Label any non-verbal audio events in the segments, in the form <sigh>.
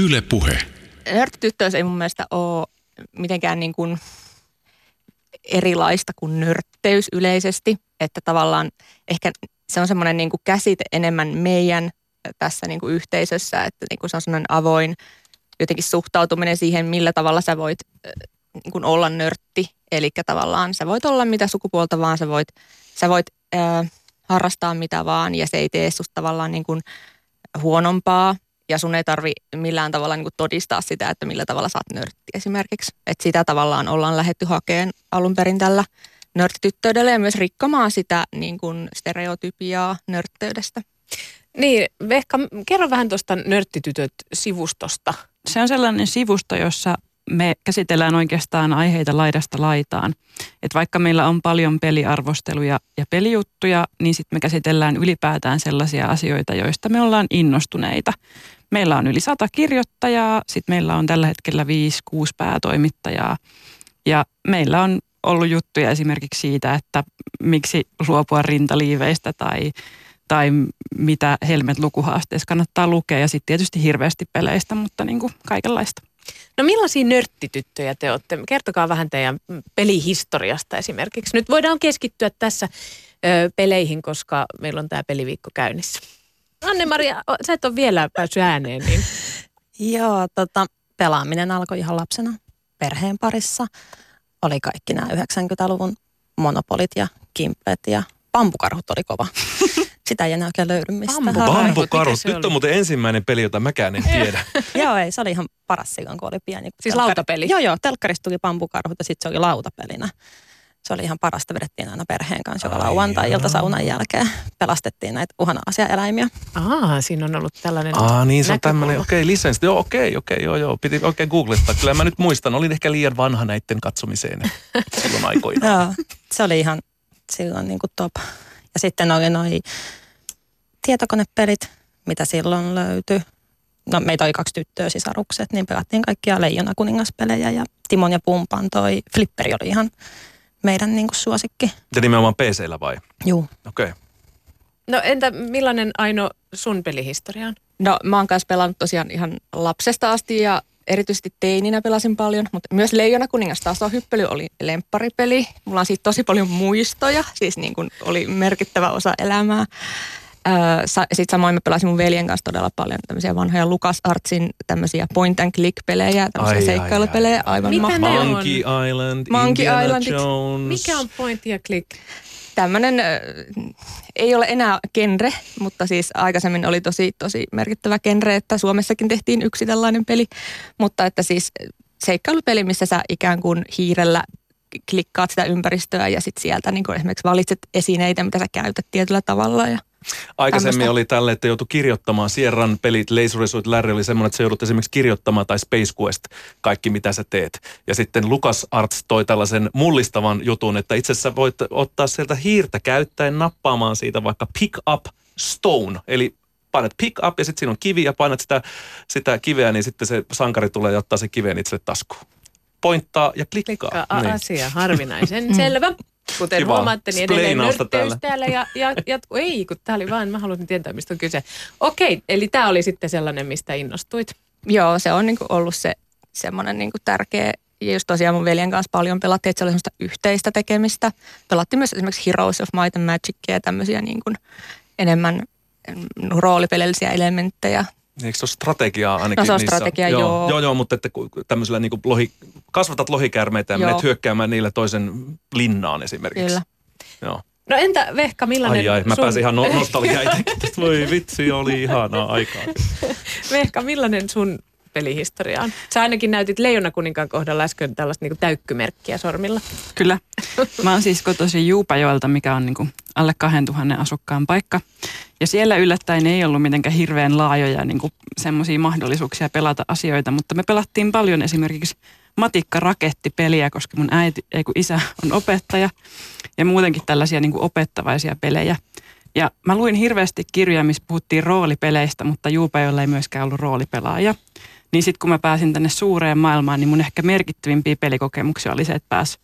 Yle Puhe. Nörttityttöys ei mun mielestä ole mitenkään niin kuin erilaista kuin nörtteys yleisesti. Että tavallaan ehkä se on semmoinen niin kuin käsite enemmän meidän tässä niin kuin yhteisössä, että niin kuin se on semmoinen avoin jotenkin suhtautuminen siihen, millä tavalla sä voit niin kuin olla nörtti. Eli tavallaan sä voit olla mitä sukupuolta vaan, sä voit, sä voit äh, harrastaa mitä vaan ja se ei tee susta tavallaan niin kuin huonompaa ja sun ei tarvi millään tavalla niin kuin todistaa sitä, että millä tavalla sä oot nörtti esimerkiksi. Että sitä tavallaan ollaan lähetty hakeen alun perin tällä nörttityttöydellä ja myös rikkomaan sitä niin kuin stereotypiaa nörtteydestä. Niin, Vehka, kerro vähän tuosta Nörttitytöt-sivustosta. Se on sellainen sivusto, jossa me käsitellään oikeastaan aiheita laidasta laitaan. Et vaikka meillä on paljon peliarvosteluja ja pelijuttuja, niin sitten me käsitellään ylipäätään sellaisia asioita, joista me ollaan innostuneita. Meillä on yli sata kirjoittajaa, sitten meillä on tällä hetkellä viisi, kuusi päätoimittajaa. Ja meillä on ollut juttuja esimerkiksi siitä, että miksi luopua rintaliiveistä tai, tai mitä Helmet lukuhaasteessa kannattaa lukea. Ja sitten tietysti hirveästi peleistä, mutta niin kuin kaikenlaista. No millaisia nörttityttöjä te olette? Kertokaa vähän teidän pelihistoriasta esimerkiksi. Nyt voidaan keskittyä tässä ö, peleihin, koska meillä on tämä peliviikko käynnissä. Anne-Maria, sä et ole vielä päässyt ääneen, niin... <laughs> Joo, tota, pelaaminen alkoi ihan lapsena perheen parissa. Oli kaikki nämä 90-luvun monopolit ja kimpet ja pampukarhut oli kova. Sitä ei enää oikein löydy mistään. Bambu- Bambukarut. Mikä se Nyt oli? on muuten ensimmäinen peli, jota mäkään en tiedä. <laughs> <laughs> Joo, ei, se oli ihan paras silloin, kun oli pieni. Siis telkkari- lautapeli? Joo, joo, telkkarista tuli pampukarhut ja sitten se oli lautapelinä. Se oli ihan parasta, vedettiin aina perheen kanssa joka Ai lauantai-ilta saunan jälkeen. Pelastettiin näitä uhanalaisia eläimiä. Aa, siinä on ollut tällainen Aa, niin se on tämmöinen, okei, okay, lisenssi. Joo, okei, okay, okei, okay, joo, joo. Piti oikein googlettaa. Kyllä mä nyt muistan, olin ehkä liian vanha näiden katsomiseen <laughs> silloin aikoina. Joo, se oli ihan silloin niin kuin top. Ja sitten oli noi tietokonepelit, mitä silloin löytyi. No meitä oli kaksi tyttöä sisarukset, niin pelattiin kaikkia Leijona kuningaspelejä ja Timon ja Pumpan toi Flipperi oli ihan meidän niin kuin suosikki. Ja nimenomaan PC-llä vai? Juu. Okei. Okay. No entä millainen Aino sun pelihistoria on? No mä oon kanssa pelannut tosiaan ihan lapsesta asti ja erityisesti teininä pelasin paljon, mutta myös Leijona kuningas tasohyppely oli lempparipeli. Mulla on siitä tosi paljon muistoja, siis niin kuin oli merkittävä osa elämää. Sitten samoin mä pelasin mun veljen kanssa todella paljon tämmöisiä vanhoja LucasArtsin tämmöisiä point and click pelejä, tämmöisiä Ai, ai, seikkailupelejä, ai, ai. aivan Mitä on? Monkey Island, Monkey Indiana Islandit. Jones. Mikä on point ja click? Tämmöinen ei ole enää genre, mutta siis aikaisemmin oli tosi, tosi merkittävä genre, että Suomessakin tehtiin yksi tällainen peli. Mutta että siis seikkailupeli, missä sä ikään kuin hiirellä klikkaat sitä ympäristöä ja sitten sieltä niin esimerkiksi valitset esineitä, mitä sä käytät tietyllä tavalla. Ja Aikaisemmin tämmöstä. oli tälle, että joutui kirjoittamaan. Sierran pelit, Laser Resort Larry oli semmoinen, että sä joudut esimerkiksi kirjoittamaan tai Space Quest, kaikki mitä sä teet. Ja sitten Lucas Arts toi tällaisen mullistavan jutun, että itse asiassa voit ottaa sieltä hiirtä käyttäen nappaamaan siitä vaikka pick up stone, eli painat pick up ja sitten siinä on kivi ja painat sitä, sitä kiveä, niin sitten se sankari tulee ja ottaa se kiveen itselle taskuun. Pointtaa ja klikkaa. Klikkaa niin. asia, harvinaisen <laughs> selvä. Kuten Kiva. huomaatte, niin edelleen nörtteys täällä. täällä ja, ja jatkuu. Ei, kun tää oli vaan, mä halusin tietää, mistä on kyse. Okei, eli tämä oli sitten sellainen, mistä innostuit. joo, se on niin kuin ollut se semmoinen niin kuin tärkeä ja just tosiaan mun veljen kanssa paljon pelattiin, että se oli semmoista yhteistä tekemistä. Pelattiin myös esimerkiksi Heroes of Might and Magicia ja tämmöisiä niin kuin enemmän mm, roolipelillisiä elementtejä. Eikö se ole strategiaa ainakin? No se on niissä? strategia, joo. joo. Joo, joo, mutta että tämmöisellä niin kuin lohi, kasvatat lohikärmeitä ja Joo. menet hyökkäämään niillä toisen linnaan esimerkiksi. Kyllä. Joo. No entä Vehka, millainen Ai ai, mä sun... pääsin ihan no- <laughs> nostalgiaa itsekin. Voi vitsi, oli ihanaa aikaa. Vehka, millainen sun pelihistoria on? Sä ainakin näytit Leijona kuninkaan kohdalla äsken tällaista niinku täykkymerkkiä sormilla. Kyllä. Mä oon siis kotoisin Juupajoelta, mikä on niin kuin alle 2000 asukkaan paikka. Ja siellä yllättäen ei ollut mitenkään hirveän laajoja niin semmoisia mahdollisuuksia pelata asioita, mutta me pelattiin paljon esimerkiksi matikka-rakettipeliä, koska mun äiti, ei kun isä on opettaja ja muutenkin tällaisia niin kuin opettavaisia pelejä. Ja mä luin hirveästi kirjoja, missä puhuttiin roolipeleistä, mutta Juupajoella ei myöskään ollut roolipelaaja. Niin sitten kun mä pääsin tänne suureen maailmaan, niin mun ehkä merkittävimpiä pelikokemuksia oli se, että pääsi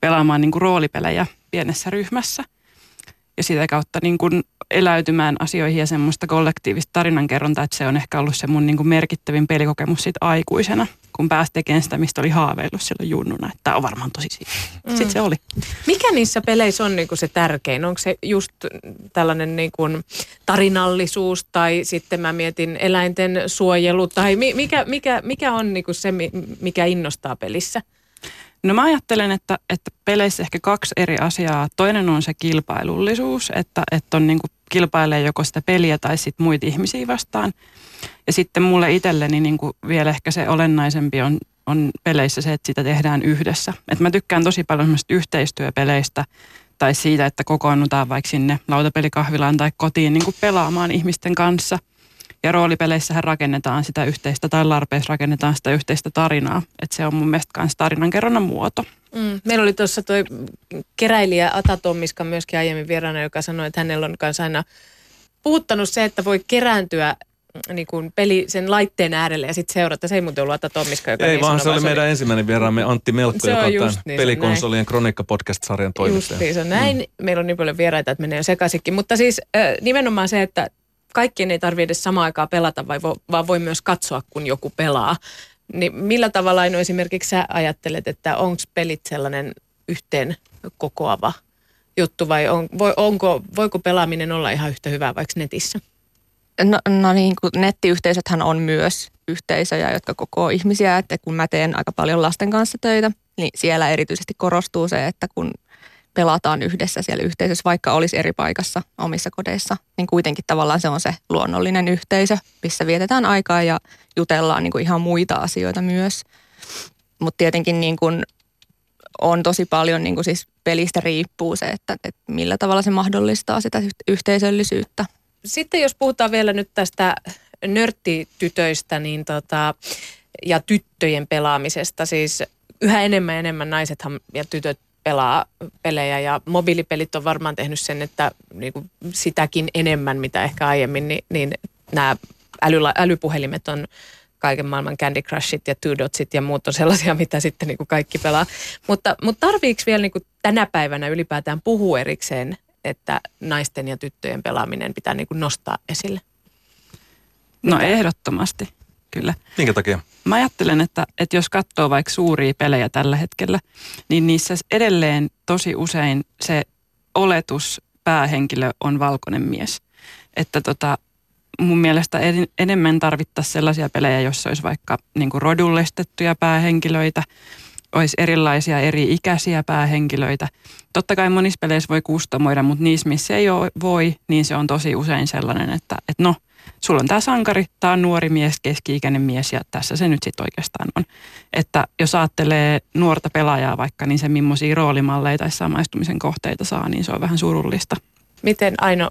pelaamaan niin kuin roolipelejä pienessä ryhmässä. Ja sitä kautta niin kuin eläytymään asioihin ja semmoista kollektiivista tarinankerrontaa, että se on ehkä ollut se mun niin kuin merkittävin pelikokemus siitä aikuisena, kun pääsi tekemään sitä, mistä oli haaveillut silloin junnuna, että tämä on varmaan tosi siitä. Mm. Sitten se oli. Mikä niissä peleissä on niinku se tärkein? Onko se just tällainen niinku tarinallisuus tai sitten mä mietin eläinten suojelu tai mikä, mikä, mikä on niinku se, mikä innostaa pelissä? No mä ajattelen, että, että peleissä ehkä kaksi eri asiaa. Toinen on se kilpailullisuus, että, että on niin kuin kilpailee joko sitä peliä tai sitten muita ihmisiä vastaan. Ja sitten mulle itselleni niin kuin vielä ehkä se olennaisempi on, on peleissä se, että sitä tehdään yhdessä. Et mä tykkään tosi paljon semmoista yhteistyöpeleistä tai siitä, että kokoonnutaan vaikka sinne lautapelikahvilaan tai kotiin niin kuin pelaamaan ihmisten kanssa – ja roolipeleissähän rakennetaan sitä yhteistä, tai larpeissa rakennetaan sitä yhteistä tarinaa. Että se on mun mielestä myös tarinankerronnan muoto. Mm. Meillä oli tuossa toi keräilijä Ata Tommiska myöskin aiemmin vieraana, joka sanoi, että hänellä on myös aina puuttanut se, että voi kerääntyä niin kuin peli sen laitteen äärelle ja sitten seurata. Se ei muuten ollut Ata Tommiska, joka Ei, niin vaan se oli meidän oli... ensimmäinen vieraamme Antti Melkko, joka on tämän niin, pelikonsolien kronikka podcast-sarjan toimittaja. Just niin, se näin. Mm. Meillä on niin paljon vieraita, että menee jo sekaisinkin. Mutta siis nimenomaan se, että kaikkien ei tarvitse edes samaan aikaan pelata, vai vo, vaan voi myös katsoa, kun joku pelaa. Niin millä tavalla Aino esimerkiksi sä ajattelet, että onko pelit sellainen yhteen kokoava juttu vai on, voi, onko, voiko pelaaminen olla ihan yhtä hyvää vaikka netissä? No, no niin kuin nettiyhteisöthän on myös yhteisöjä, jotka kokoo ihmisiä, että kun mä teen aika paljon lasten kanssa töitä, niin siellä erityisesti korostuu se, että kun pelataan yhdessä siellä yhteisössä, vaikka olisi eri paikassa omissa kodeissa, niin kuitenkin tavallaan se on se luonnollinen yhteisö, missä vietetään aikaa ja jutellaan niin kuin ihan muita asioita myös. Mutta tietenkin niin kuin on tosi paljon niin kuin siis pelistä riippuu se, että, että millä tavalla se mahdollistaa sitä yhteisöllisyyttä. Sitten jos puhutaan vielä nyt tästä nörttitytöistä niin tota, ja tyttöjen pelaamisesta, siis yhä enemmän ja enemmän naisethan ja tytöt pelaa pelejä ja mobiilipelit on varmaan tehnyt sen, että niin kuin sitäkin enemmän mitä ehkä aiemmin, niin, niin nämä äly, älypuhelimet on kaiken maailman Candy Crushit ja Two Dotsit ja muut on sellaisia, mitä sitten niin kuin kaikki pelaa. Mutta, mutta tarviiko vielä niin kuin tänä päivänä ylipäätään puhua erikseen, että naisten ja tyttöjen pelaaminen pitää niin kuin nostaa esille? No ehdottomasti, kyllä. Minkä takia? Mä ajattelen, että, että jos katsoo vaikka suuria pelejä tällä hetkellä, niin niissä edelleen tosi usein se oletus päähenkilö on valkoinen mies. Että tota, mun mielestä enemmän tarvittaisiin sellaisia pelejä, joissa olisi vaikka niin kuin rodullistettuja päähenkilöitä, olisi erilaisia eri ikäisiä päähenkilöitä. Totta kai monissa peleissä voi kustomoida, mutta niissä, missä ei ole, voi, niin se on tosi usein sellainen, että, että no – sulla on tämä sankari, tämä on nuori mies, keski-ikäinen mies ja tässä se nyt sitten oikeastaan on. Että jos ajattelee nuorta pelaajaa vaikka, niin se millaisia roolimalleja tai samaistumisen kohteita saa, niin se on vähän surullista. Miten Aino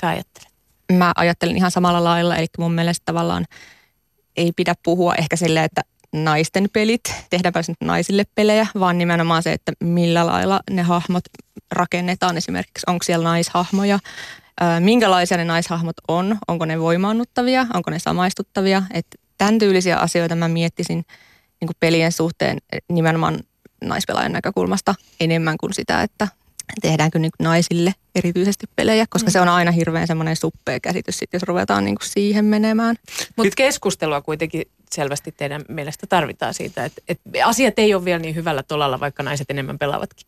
sä ajattelet? Mä ajattelen ihan samalla lailla, eli mun mielestä tavallaan ei pidä puhua ehkä silleen, että naisten pelit, tehdäänpä nyt naisille pelejä, vaan nimenomaan se, että millä lailla ne hahmot rakennetaan. Esimerkiksi onko siellä naishahmoja, minkälaisia ne naishahmot on, onko ne voimaannuttavia, onko ne samaistuttavia. Että tämän tyylisiä asioita mä miettisin niin kuin pelien suhteen nimenomaan naispelaajan näkökulmasta enemmän kuin sitä, että tehdäänkö niin naisille erityisesti pelejä, koska mm. se on aina hirveän semmoinen suppea käsitys, sit, jos ruvetaan niin kuin siihen menemään. Mutta keskustelua kuitenkin selvästi teidän mielestä tarvitaan siitä, että, että asiat ei ole vielä niin hyvällä tolalla, vaikka naiset enemmän pelaavatkin.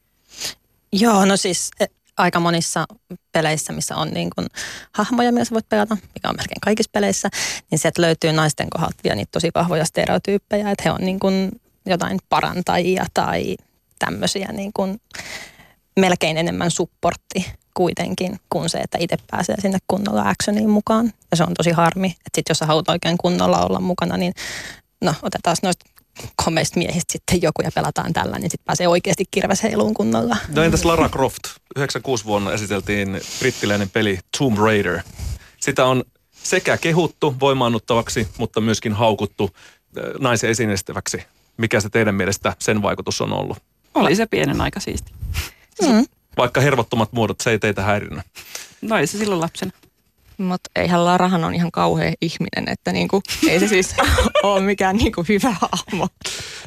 Joo, no siis aika monissa peleissä, missä on niin kuin hahmoja, myös voit pelata, mikä on melkein kaikissa peleissä, niin sieltä löytyy naisten kohdalta vielä niitä tosi vahvoja stereotyyppejä, että he on niin kuin jotain parantajia tai tämmöisiä niin kuin melkein enemmän supportti kuitenkin kuin se, että itse pääsee sinne kunnolla actioniin mukaan. Ja se on tosi harmi, että sit jos sä haluat oikein kunnolla olla mukana, niin no otetaan noista komeista miehistä sitten joku ja pelataan tällä, niin sitten pääsee oikeasti kirvesheiluun kunnolla. No entäs Lara Croft? 96 vuonna esiteltiin brittiläinen peli Tomb Raider. Sitä on sekä kehuttu voimaannuttavaksi, mutta myöskin haukuttu äh, naisen esinestäväksi. Mikä se teidän mielestä sen vaikutus on ollut? Oli se pienen aika siisti. Mm. Vaikka hervottomat muodot, se ei teitä häirinnä. No ei se silloin lapsena. Mutta eihän Larahan on ihan kauhea ihminen, että niinku, ei se siis <laughs> ole mikään niinku hyvä hahmo.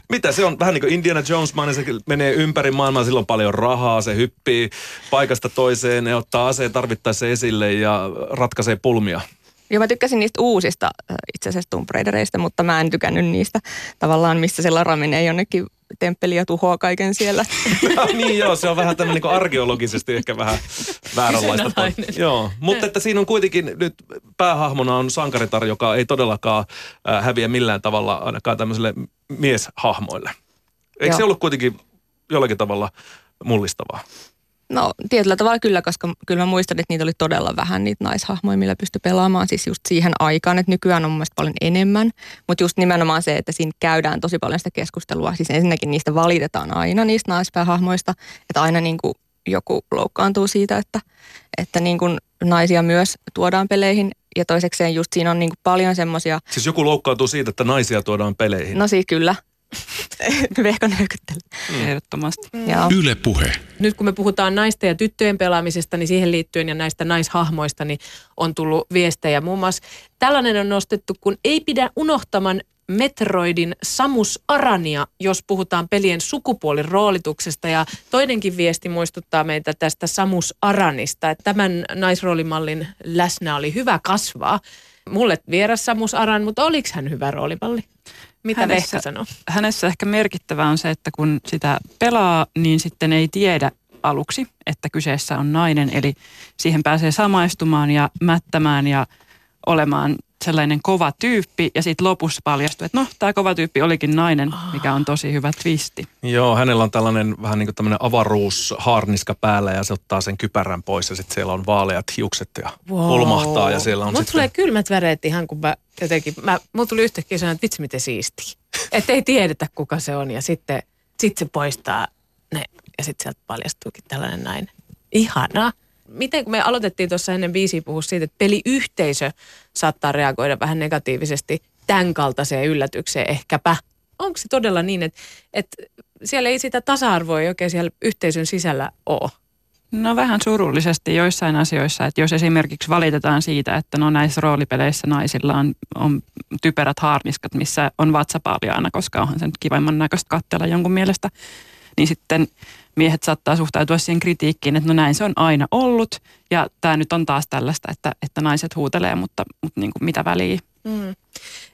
Mitä se on? Vähän niin kuin Indiana Jones, se menee ympäri maailmaa, sillä on paljon rahaa, se hyppii paikasta toiseen, ne ottaa aseen tarvittaessa esille ja ratkaisee pulmia. Joo, mä tykkäsin niistä uusista itse asiassa Tomb Raidereista, mutta mä en tykännyt niistä tavallaan, missä se Lara menee jonnekin temppeli ja tuhoaa kaiken siellä. <laughs> no, niin joo, se on vähän tämmöinen niin arkeologisesti ehkä vähän vääränlaista. joo, mutta että siinä on kuitenkin nyt päähahmona on sankaritar, joka ei todellakaan äh, häviä millään tavalla ainakaan tämmöiselle mieshahmoille. Eikö joo. se ollut kuitenkin jollakin tavalla mullistavaa? No tietyllä tavalla kyllä, koska kyllä mä muistan, että niitä oli todella vähän niitä naishahmoja, millä pystyi pelaamaan. Siis just siihen aikaan, että nykyään on mun paljon enemmän, mutta just nimenomaan se, että siinä käydään tosi paljon sitä keskustelua, siis ensinnäkin niistä valitetaan aina niistä naispäähahmoista, että aina niin kuin joku loukkaantuu siitä, että, että niin kuin naisia myös tuodaan peleihin. Ja toisekseen just siinä on niin kuin paljon semmoisia... Siis joku loukkaantuu siitä, että naisia tuodaan peleihin? No siis kyllä, <laughs> Vehko nyökyttely. Mm. Ehdottomasti. Mm. Yle puhe. Nyt kun me puhutaan naisten ja tyttöjen pelaamisesta, niin siihen liittyen ja näistä naishahmoista, niin on tullut viestejä. Muun muassa tällainen on nostettu, kun ei pidä unohtaman Metroidin Samus Arania, jos puhutaan pelien sukupuolin roolituksesta. Ja toinenkin viesti muistuttaa meitä tästä Samus Aranista, että tämän naisroolimallin läsnä oli hyvä kasvaa. Mulle vieras Samus Aran, mutta oliko hän hyvä roolimalli? Mitä hänessä, sanoo? Hänessä ehkä merkittävä on se, että kun sitä pelaa, niin sitten ei tiedä aluksi, että kyseessä on nainen. Eli siihen pääsee samaistumaan ja mättämään ja olemaan sellainen kova tyyppi ja sitten lopussa paljastuu, että no tämä kova tyyppi olikin nainen, mikä on tosi hyvä twisti. Joo, hänellä on tällainen vähän niin kuin tämmöinen avaruushaarniska päällä ja se ottaa sen kypärän pois ja sitten siellä on vaaleat hiukset ja wow. pulmahtaa ja siellä on Mut sitten... tulee kylmät väreet ihan kun mä jotenkin, mä, mulla tuli yhtäkkiä sanoa, että vitsi miten siisti. Että ei tiedetä kuka se on ja sitten sit se poistaa ne ja sitten sieltä paljastuukin tällainen nainen. Ihanaa miten kun me aloitettiin tuossa ennen biisiä puhua siitä, että peliyhteisö saattaa reagoida vähän negatiivisesti tämän kaltaiseen yllätykseen ehkäpä. Onko se todella niin, että, että siellä ei sitä tasa-arvoa oikein siellä yhteisön sisällä ole? No vähän surullisesti joissain asioissa, että jos esimerkiksi valitetaan siitä, että no näissä roolipeleissä naisilla on, on typerät haarniskat, missä on vatsapaaljaana, koska onhan se nyt kivemman näköistä katsella jonkun mielestä, niin sitten miehet saattaa suhtautua siihen kritiikkiin, että no näin se on aina ollut ja tämä nyt on taas tällaista, että, että naiset huutelee, mutta, mutta niin kuin mitä väliä. Mm.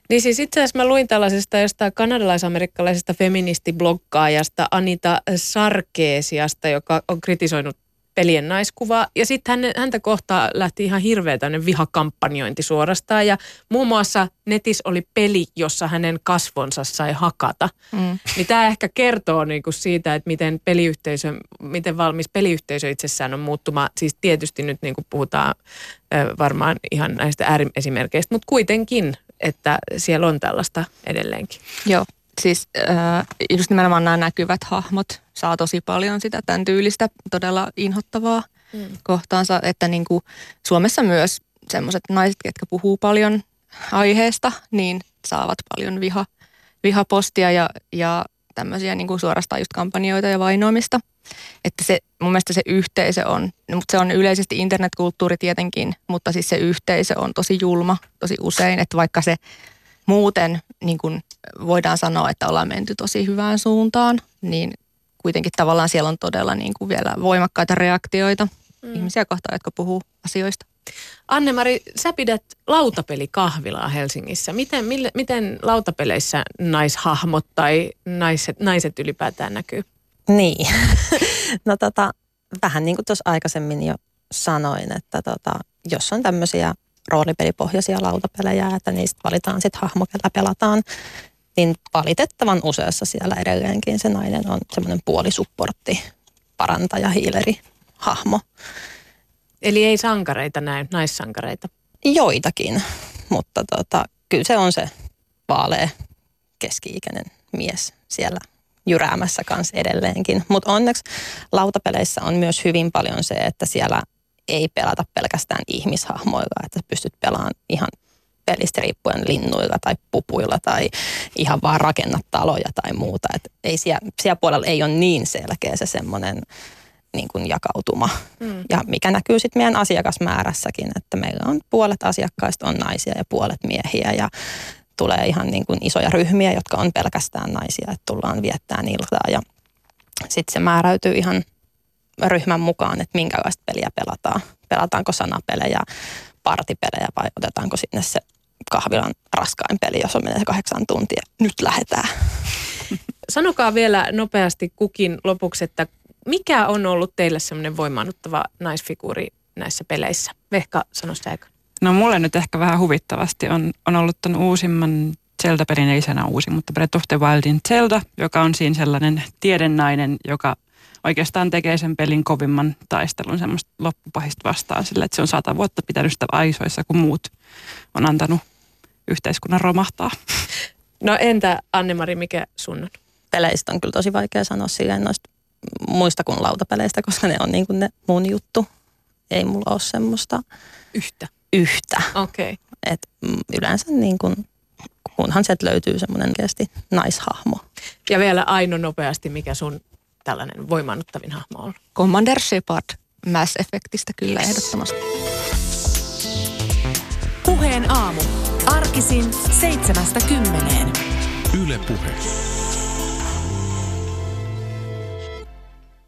Niin siis itse asiassa mä luin tällaisesta jostain kanadalaisamerikkalaisesta feministibloggaajasta Anita Sarkeesiasta, joka on kritisoinut pelien naiskuvaa. Ja sitten häntä kohtaa lähti ihan hirveä tämmöinen vihakampanjointi suorastaan. Ja muun muassa netis oli peli, jossa hänen kasvonsa sai hakata. Mm. Niin tämä ehkä kertoo niinku siitä, että miten peliyhteisö, miten valmis peliyhteisö itsessään on muuttumaan. Siis tietysti nyt niinku puhutaan varmaan ihan näistä ääriesimerkkeistä, mutta kuitenkin, että siellä on tällaista edelleenkin. Joo, siis äh, just nimenomaan nämä näkyvät hahmot saa tosi paljon sitä tämän tyylistä todella inhottavaa mm. kohtaansa, että niin kuin Suomessa myös semmoiset naiset, ketkä puhuu paljon aiheesta, niin saavat paljon viha, vihapostia ja, ja tämmöisiä niin kuin suorastaan just kampanjoita ja vainoamista. Että se, mun mielestä se yhteisö on, mutta se on yleisesti internetkulttuuri tietenkin, mutta siis se yhteisö on tosi julma tosi usein, että vaikka se muuten niin kuin voidaan sanoa, että ollaan menty tosi hyvään suuntaan, niin kuitenkin tavallaan siellä on todella niin kuin vielä voimakkaita reaktioita mm. ihmisiä kohtaan, jotka puhuu asioista. Anne-Mari, sä pidät lautapelikahvilaa Helsingissä. Miten, mille, miten lautapeleissä naishahmot tai naiset, naiset ylipäätään näkyy? Niin, <laughs> no tota, vähän niin kuin tuossa aikaisemmin jo sanoin, että tota, jos on tämmöisiä roolipelipohjaisia lautapelejä, että niistä valitaan sitten hahmo, kellä pelataan, niin valitettavan useassa siellä edelleenkin se nainen on semmoinen puolisupportti, parantaja, hiileri, hahmo. Eli ei sankareita näy, naissankareita? Joitakin, mutta tota, kyllä se on se vaalea keski-ikäinen mies siellä jyräämässä kanssa edelleenkin. Mutta onneksi lautapeleissä on myös hyvin paljon se, että siellä ei pelata pelkästään ihmishahmoilla, että pystyt pelaamaan ihan pelistä riippuen linnuilla tai pupuilla tai ihan vaan rakennat taloja tai muuta. Et ei siellä, siellä puolella ei ole niin selkeä se semmoinen niin kuin jakautuma. Mm. Ja mikä näkyy sitten meidän asiakasmäärässäkin, että meillä on puolet asiakkaista on naisia ja puolet miehiä ja tulee ihan niin kuin isoja ryhmiä, jotka on pelkästään naisia, että tullaan viettämään iltaa ja sitten se määräytyy ihan ryhmän mukaan, että minkälaista peliä pelataan. Pelataanko sanapelejä, partipelejä vai otetaanko sinne se kahvilan raskain peli, jos on menee kahdeksan tuntia. Nyt lähdetään. Sanokaa vielä nopeasti kukin lopuksi, että mikä on ollut teille semmoinen voimaannuttava naisfiguuri näissä peleissä? Vehka, sano sä No mulle nyt ehkä vähän huvittavasti on, on ollut ton uusimman Zelda-pelin, ei senä uusi, mutta Breath of the Wildin Zelda, joka on siinä sellainen tiedennainen, joka oikeastaan tekee sen pelin kovimman taistelun semmoista loppupahista vastaan sillä, että se on sata vuotta pitänyt sitä aisoissa, kun muut on antanut yhteiskunnan romahtaa. No entä Anne-Mari, mikä sun on? Peleistä on kyllä tosi vaikea sanoa silleen noista muista kuin lautapeleistä, koska ne on niin kuin ne mun juttu. Ei mulla ole semmoista Yhtä. yhtä. Okei. Okay. Et mm, yleensä niin kuin, kunhan sieltä löytyy semmoinen kesti naishahmo. Ja vielä Aino nopeasti, mikä sun tällainen voimaannuttavin hahmo on? Commander Shepard Mass Effectistä kyllä yes. ehdottomasti. Puheen aamu. Arkisin seitsemästä kymmeneen. Yle Puhe.